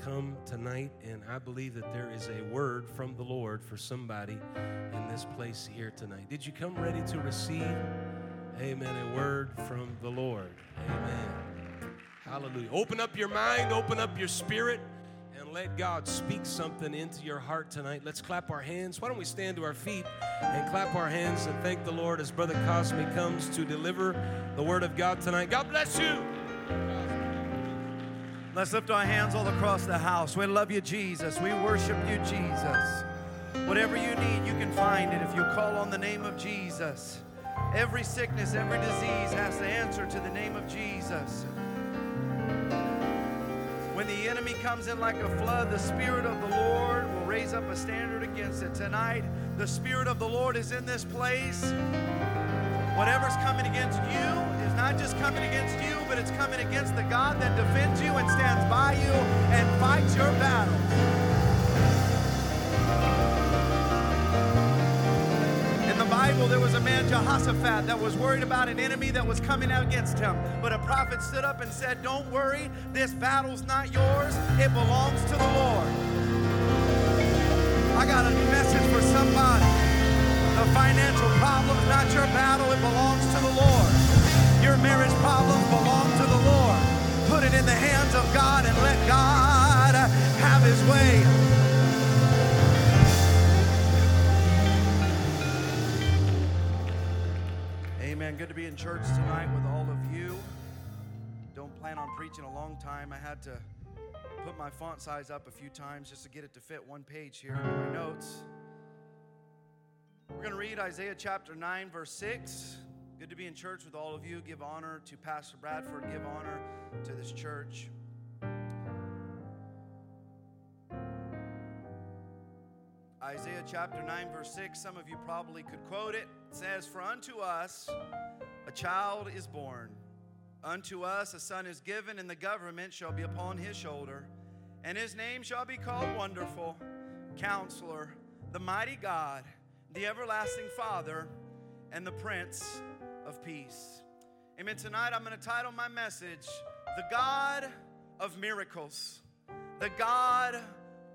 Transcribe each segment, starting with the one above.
come tonight, and I believe that there is a word from the Lord for somebody in this place here tonight. Did you come ready to receive, amen, a word from the Lord? Amen. Hallelujah. Open up your mind, open up your spirit, and let God speak something into your heart tonight. Let's clap our hands. Why don't we stand to our feet and clap our hands and thank the Lord as Brother Cosme comes to deliver the word of God tonight. God bless you. Let's lift our hands all across the house. We love you, Jesus. We worship you, Jesus. Whatever you need, you can find it if you call on the name of Jesus. Every sickness, every disease has to answer to the name of Jesus. When the enemy comes in like a flood, the Spirit of the Lord will raise up a standard against it. Tonight, the Spirit of the Lord is in this place. Whatever's coming against you is not just coming against you, but it's coming against the God that and stands by you and fights your battles. In the Bible, there was a man, Jehoshaphat, that was worried about an enemy that was coming out against him. But a prophet stood up and said, Don't worry, this battle's not yours, it belongs to the Lord. I got a message for somebody. The financial problem's not your battle, it belongs to the Lord. Your marriage problems belong to the Lord. Put it in the hands of God and let God have his way. Amen. Good to be in church tonight with all of you. Don't plan on preaching a long time. I had to put my font size up a few times just to get it to fit one page here in my notes. We're going to read Isaiah chapter 9, verse 6. Good to be in church with all of you. Give honor to Pastor Bradford, give honor to this church. Isaiah chapter 9, verse 6, some of you probably could quote it. It says, For unto us a child is born, unto us a son is given, and the government shall be upon his shoulder, and his name shall be called Wonderful, Counselor, the Mighty God the everlasting Father, and the Prince of Peace. Amen. Tonight I'm going to title my message, The God of Miracles. The God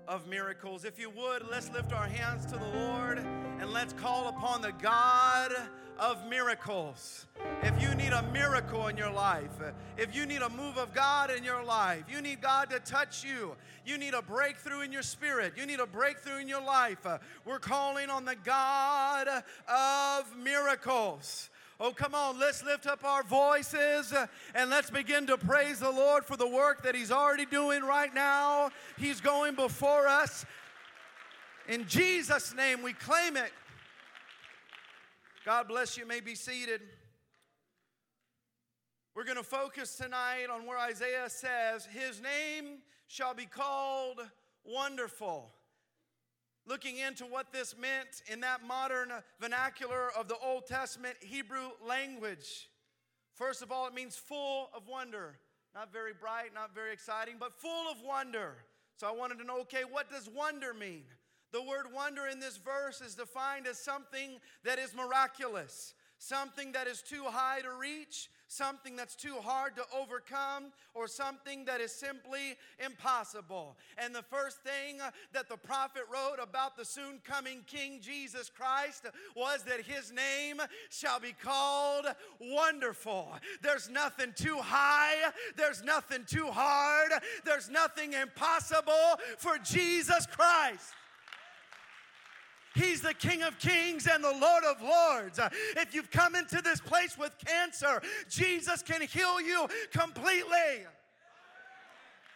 of miracles. If you would, let's lift our hands to the Lord and let's call upon the God of miracles. If you need a miracle in your life, if you need a move of God in your life, you need God to touch you, you need a breakthrough in your spirit, you need a breakthrough in your life, we're calling on the God of miracles. Oh, come on, let's lift up our voices uh, and let's begin to praise the Lord for the work that He's already doing right now. He's going before us. In Jesus' name, we claim it. God bless you. you may be seated. We're going to focus tonight on where Isaiah says, His name shall be called Wonderful. Looking into what this meant in that modern vernacular of the Old Testament Hebrew language. First of all, it means full of wonder. Not very bright, not very exciting, but full of wonder. So I wanted to know okay, what does wonder mean? The word wonder in this verse is defined as something that is miraculous, something that is too high to reach, something that's too hard to overcome, or something that is simply impossible. And the first thing uh, that the prophet wrote about the soon coming King Jesus Christ was that his name shall be called Wonderful. There's nothing too high, there's nothing too hard, there's nothing impossible for Jesus Christ. He's the King of Kings and the Lord of Lords. If you've come into this place with cancer, Jesus can heal you completely.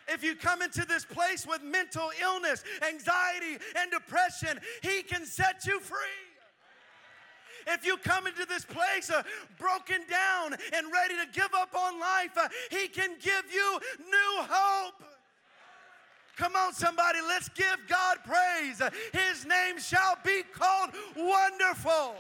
If you come into this place with mental illness, anxiety, and depression, He can set you free. If you come into this place uh, broken down and ready to give up on life, uh, He can give you new hope. Come on, somebody, let's give God praise. His name shall be called Wonderful.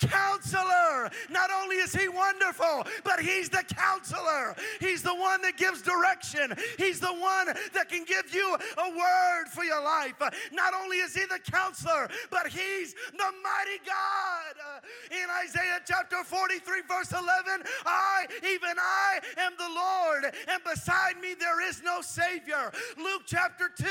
Counselor. Not only is He wonderful, but He's the counselor. He's the one that gives direction. He's the one that can give you a word for your life. Not only is He the counselor, but He's the mighty God. In Isaiah chapter 43, verse 11, I, even I, am the Lord, and beside me there is no Savior. Luke chapter 2,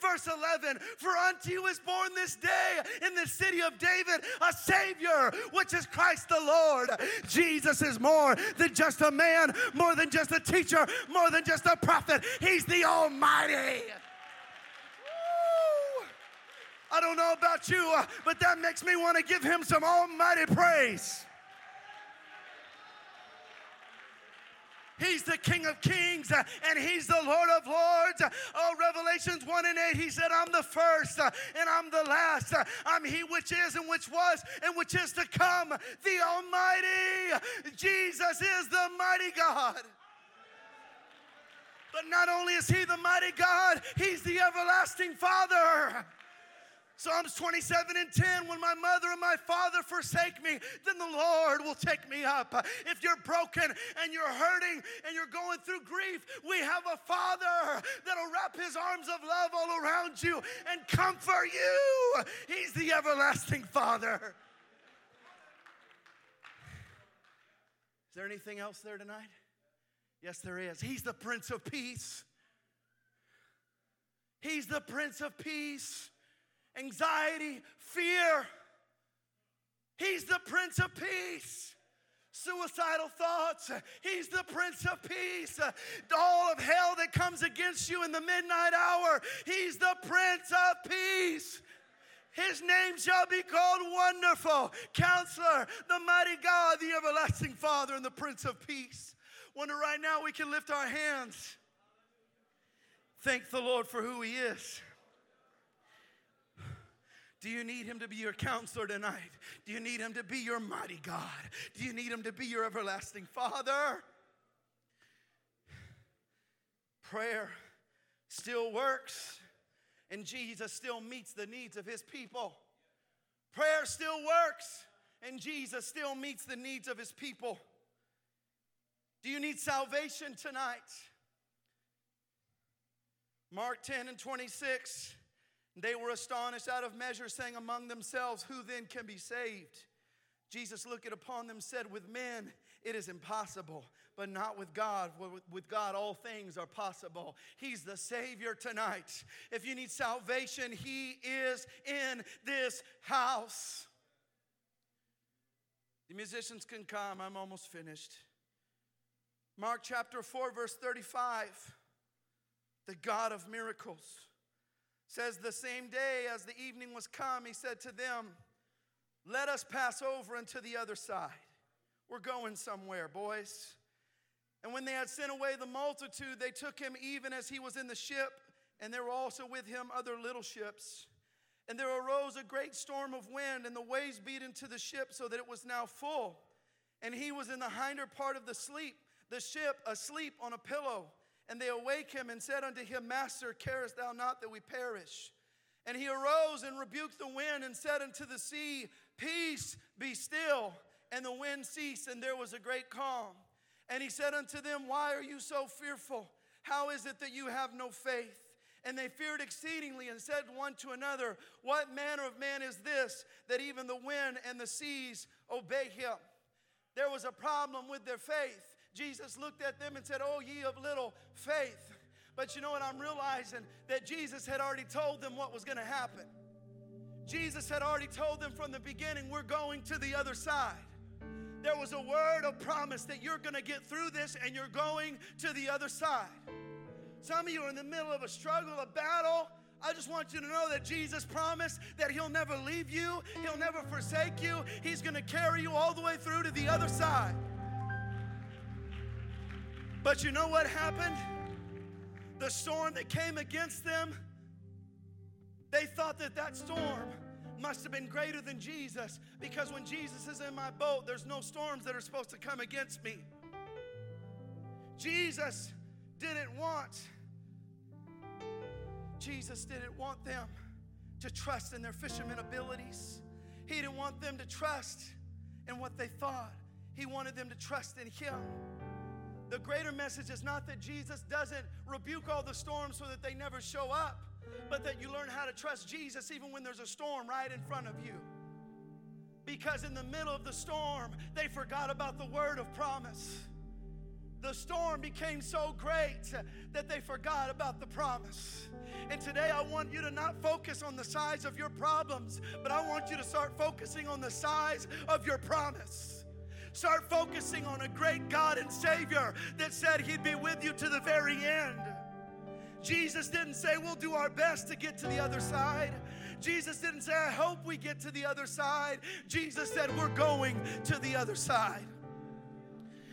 verse 11, for unto you is born this day in the city of David a Savior, which is Christ the Lord. Jesus is more than just a man, more than just a teacher, more than just a prophet. He's the Almighty. I don't know about you, uh, but that makes me want to give him some almighty praise. He's the King of Kings uh, and He's the Lord of Lords. Oh, Revelations 1 and 8, He said, I'm the first uh, and I'm the last. I'm He which is and which was and which is to come, the Almighty. Jesus is the mighty God. But not only is He the mighty God, He's the everlasting Father. Psalms 27 and 10 When my mother and my father forsake me, then the Lord will take me up. If you're broken and you're hurting and you're going through grief, we have a father that'll wrap his arms of love all around you and comfort you. He's the everlasting father. Is there anything else there tonight? Yes, there is. He's the Prince of Peace. He's the Prince of Peace anxiety, fear. He's the Prince of Peace. Suicidal thoughts, he's the Prince of Peace. All of hell that comes against you in the midnight hour, he's the Prince of Peace. His name shall be called Wonderful, Counselor, the Mighty God, the Everlasting Father, and the Prince of Peace. Wonder right now we can lift our hands. Thank the Lord for who He is. Do you need him to be your counselor tonight? Do you need him to be your mighty God? Do you need him to be your everlasting Father? Prayer still works, and Jesus still meets the needs of his people. Prayer still works, and Jesus still meets the needs of his people. Do you need salvation tonight? Mark 10 and 26. They were astonished out of measure, saying among themselves, Who then can be saved? Jesus, looking upon them, said, With men it is impossible, but not with God. With God, all things are possible. He's the Savior tonight. If you need salvation, He is in this house. The musicians can come. I'm almost finished. Mark chapter 4, verse 35. The God of miracles says the same day as the evening was come he said to them let us pass over unto the other side. We're going somewhere boys. And when they had sent away the multitude they took him even as he was in the ship and there were also with him other little ships. And there arose a great storm of wind and the waves beat into the ship so that it was now full. And he was in the hinder part of the sleep the ship asleep on a pillow and they awake him and said unto him, Master, carest thou not that we perish? And he arose and rebuked the wind and said unto the sea, Peace, be still. And the wind ceased, and there was a great calm. And he said unto them, Why are you so fearful? How is it that you have no faith? And they feared exceedingly and said one to another, What manner of man is this that even the wind and the seas obey him? There was a problem with their faith. Jesus looked at them and said, Oh, ye of little faith. But you know what? I'm realizing that Jesus had already told them what was going to happen. Jesus had already told them from the beginning, We're going to the other side. There was a word of promise that you're going to get through this and you're going to the other side. Some of you are in the middle of a struggle, a battle. I just want you to know that Jesus promised that He'll never leave you, He'll never forsake you. He's going to carry you all the way through to the other side. But you know what happened? The storm that came against them, they thought that that storm must have been greater than Jesus because when Jesus is in my boat, there's no storms that are supposed to come against me. Jesus didn't want Jesus didn't want them to trust in their fisherman abilities. He didn't want them to trust in what they thought. He wanted them to trust in Him. The greater message is not that Jesus doesn't rebuke all the storms so that they never show up, but that you learn how to trust Jesus even when there's a storm right in front of you. Because in the middle of the storm, they forgot about the word of promise. The storm became so great that they forgot about the promise. And today I want you to not focus on the size of your problems, but I want you to start focusing on the size of your promise. Start focusing on a great God and Savior that said He'd be with you to the very end. Jesus didn't say, We'll do our best to get to the other side. Jesus didn't say, I hope we get to the other side. Jesus said, We're going to the other side.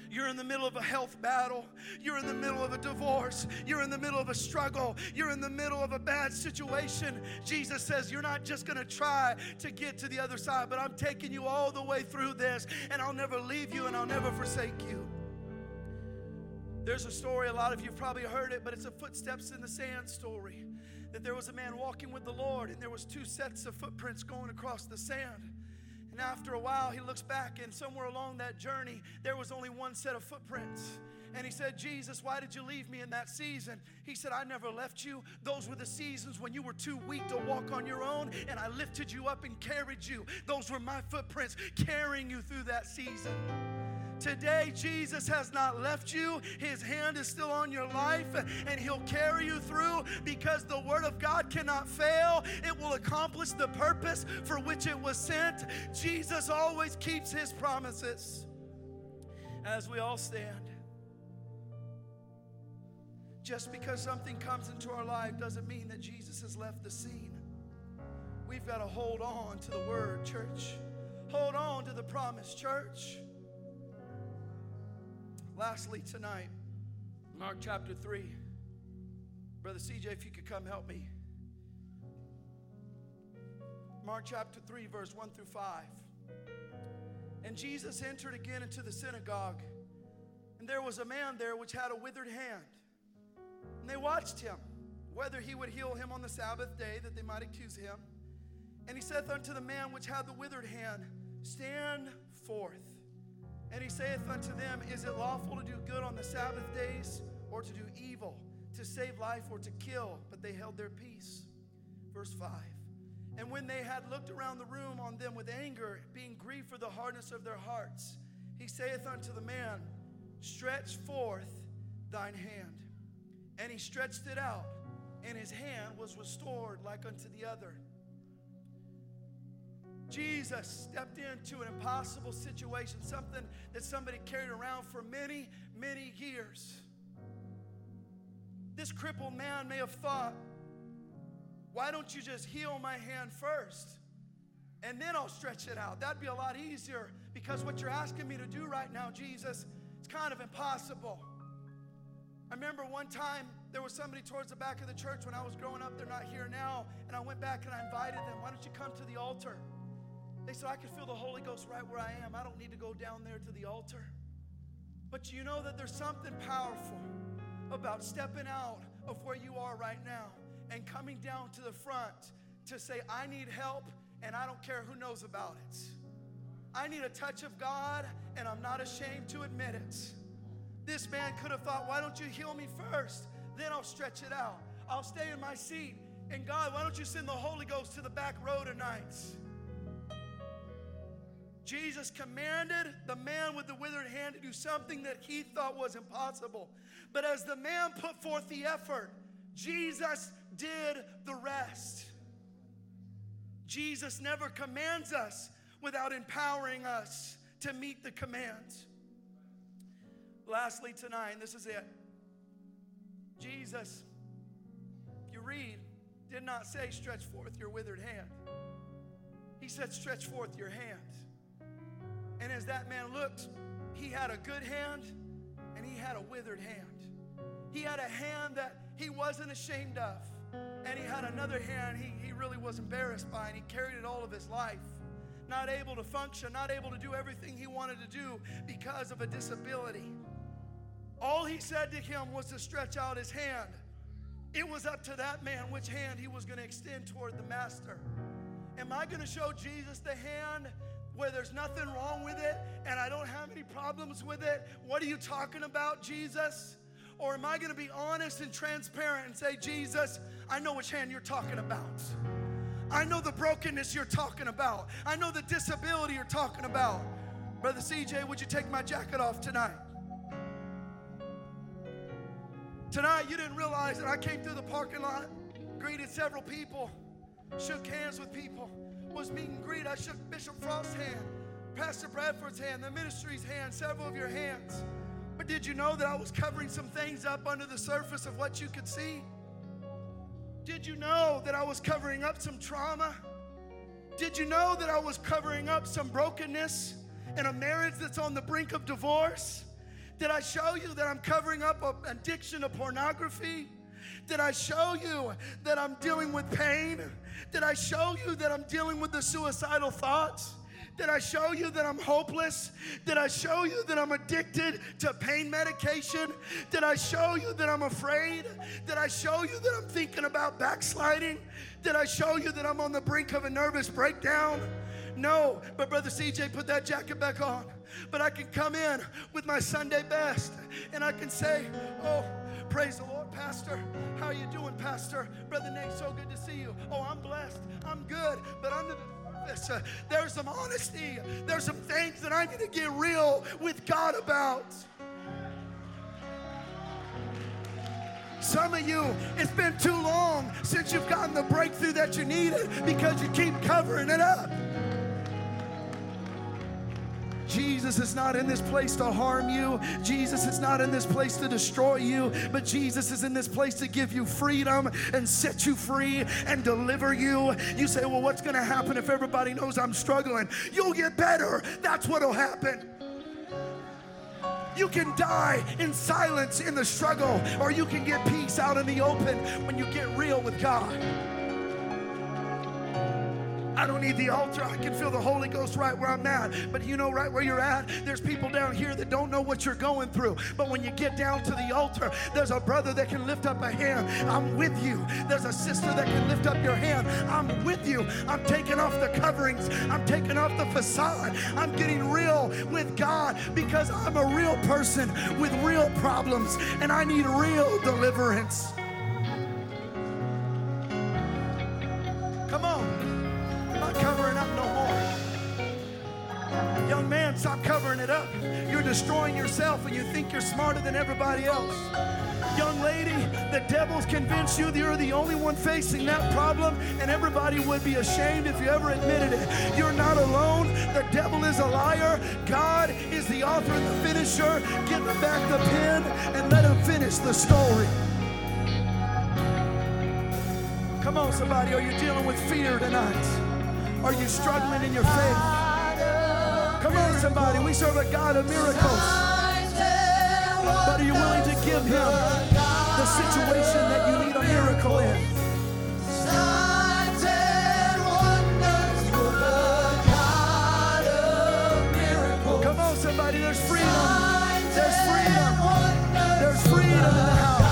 You're in the middle of a health battle. You're in the middle of a divorce. You're in the middle of a struggle. You're in the middle of a bad situation. Jesus says, You're not just going to try to get to the other side, but I'm taking you all the way through this, and I'll never leave you and I'll never forsake you. There's a story, a lot of you probably heard it, but it's a footsteps in the sand story. That there was a man walking with the Lord, and there was two sets of footprints going across the sand. And after a while, he looks back, and somewhere along that journey, there was only one set of footprints. And he said, Jesus, why did you leave me in that season? He said, I never left you. Those were the seasons when you were too weak to walk on your own, and I lifted you up and carried you. Those were my footprints carrying you through that season. Today, Jesus has not left you. His hand is still on your life, and He'll carry you through because the Word of God cannot fail. It will accomplish the purpose for which it was sent. Jesus always keeps His promises. As we all stand, just because something comes into our life doesn't mean that Jesus has left the scene. We've got to hold on to the Word, church. Hold on to the promise, church. Lastly, tonight, Mark chapter 3. Brother CJ, if you could come help me. Mark chapter 3, verse 1 through 5. And Jesus entered again into the synagogue, and there was a man there which had a withered hand. And they watched him, whether he would heal him on the Sabbath day, that they might accuse him. And he saith unto the man which had the withered hand, Stand forth. And he saith unto them, Is it lawful to do good on the Sabbath days, or to do evil, to save life, or to kill? But they held their peace. Verse 5. And when they had looked around the room on them with anger, being grieved for the hardness of their hearts, he saith unto the man, Stretch forth thine hand. And he stretched it out, and his hand was restored like unto the other. Jesus stepped into an impossible situation, something that somebody carried around for many, many years. This crippled man may have thought, why don't you just heal my hand first? And then I'll stretch it out. That'd be a lot easier because what you're asking me to do right now, Jesus, it's kind of impossible. I remember one time there was somebody towards the back of the church when I was growing up. They're not here now. And I went back and I invited them. Why don't you come to the altar? They said, I can feel the Holy Ghost right where I am. I don't need to go down there to the altar. But you know that there's something powerful about stepping out of where you are right now and coming down to the front to say, I need help and I don't care who knows about it. I need a touch of God and I'm not ashamed to admit it. This man could have thought, why don't you heal me first? Then I'll stretch it out. I'll stay in my seat. And God, why don't you send the Holy Ghost to the back row tonight? Jesus commanded the man with the withered hand to do something that he thought was impossible. But as the man put forth the effort, Jesus did the rest. Jesus never commands us without empowering us to meet the commands. Lastly, tonight, this is it Jesus, you read, did not say, stretch forth your withered hand. He said, stretch forth your hand. And as that man looked, he had a good hand and he had a withered hand. He had a hand that he wasn't ashamed of. And he had another hand he, he really was embarrassed by, and he carried it all of his life. Not able to function, not able to do everything he wanted to do because of a disability. He said to him was to stretch out his hand. It was up to that man which hand he was going to extend toward the master. Am I going to show Jesus the hand where there's nothing wrong with it and I don't have any problems with it? What are you talking about, Jesus? Or am I going to be honest and transparent and say, Jesus, I know which hand you're talking about. I know the brokenness you're talking about. I know the disability you're talking about. Brother CJ, would you take my jacket off tonight? Tonight, you didn't realize that I came through the parking lot, greeted several people, shook hands with people, was meet and greet. I shook Bishop Frost's hand, Pastor Bradford's hand, the ministry's hand, several of your hands. But did you know that I was covering some things up under the surface of what you could see? Did you know that I was covering up some trauma? Did you know that I was covering up some brokenness in a marriage that's on the brink of divorce? Did I show you that I'm covering up an addiction to pornography? Did I show you that I'm dealing with pain? Did I show you that I'm dealing with the suicidal thoughts? Did I show you that I'm hopeless? Did I show you that I'm addicted to pain medication? Did I show you that I'm afraid? Did I show you that I'm thinking about backsliding? Did I show you that I'm on the brink of a nervous breakdown? No, but Brother CJ, put that jacket back on. But I can come in with my Sunday best and I can say, Oh, praise the Lord, Pastor. How are you doing, Pastor? Brother Nate, so good to see you. Oh, I'm blessed. I'm good. But under the surface, uh, there's some honesty. There's some things that I need to get real with God about. Some of you, it's been too long since you've gotten the breakthrough that you needed because you keep covering it up. Jesus is not in this place to harm you. Jesus is not in this place to destroy you, but Jesus is in this place to give you freedom and set you free and deliver you. You say, Well, what's going to happen if everybody knows I'm struggling? You'll get better. That's what'll happen. You can die in silence in the struggle, or you can get peace out in the open when you get real with God. I don't need the altar. I can feel the Holy Ghost right where I'm at. But you know, right where you're at, there's people down here that don't know what you're going through. But when you get down to the altar, there's a brother that can lift up a hand. I'm with you. There's a sister that can lift up your hand. I'm with you. I'm taking off the coverings, I'm taking off the facade. I'm getting real with God because I'm a real person with real problems and I need real deliverance. Young man, stop covering it up. You're destroying yourself and you think you're smarter than everybody else. Young lady, the devil's convinced you that you're the only one facing that problem, and everybody would be ashamed if you ever admitted it. You're not alone. The devil is a liar. God is the author and the finisher. Give back the pen and let him finish the story. Come on, somebody. Are you dealing with fear tonight? Are you struggling in your faith? somebody. We serve a God of miracles. But are you willing to give Him the situation that you need a miracle in? Come on, somebody. There's freedom. There's freedom. There's freedom in the house.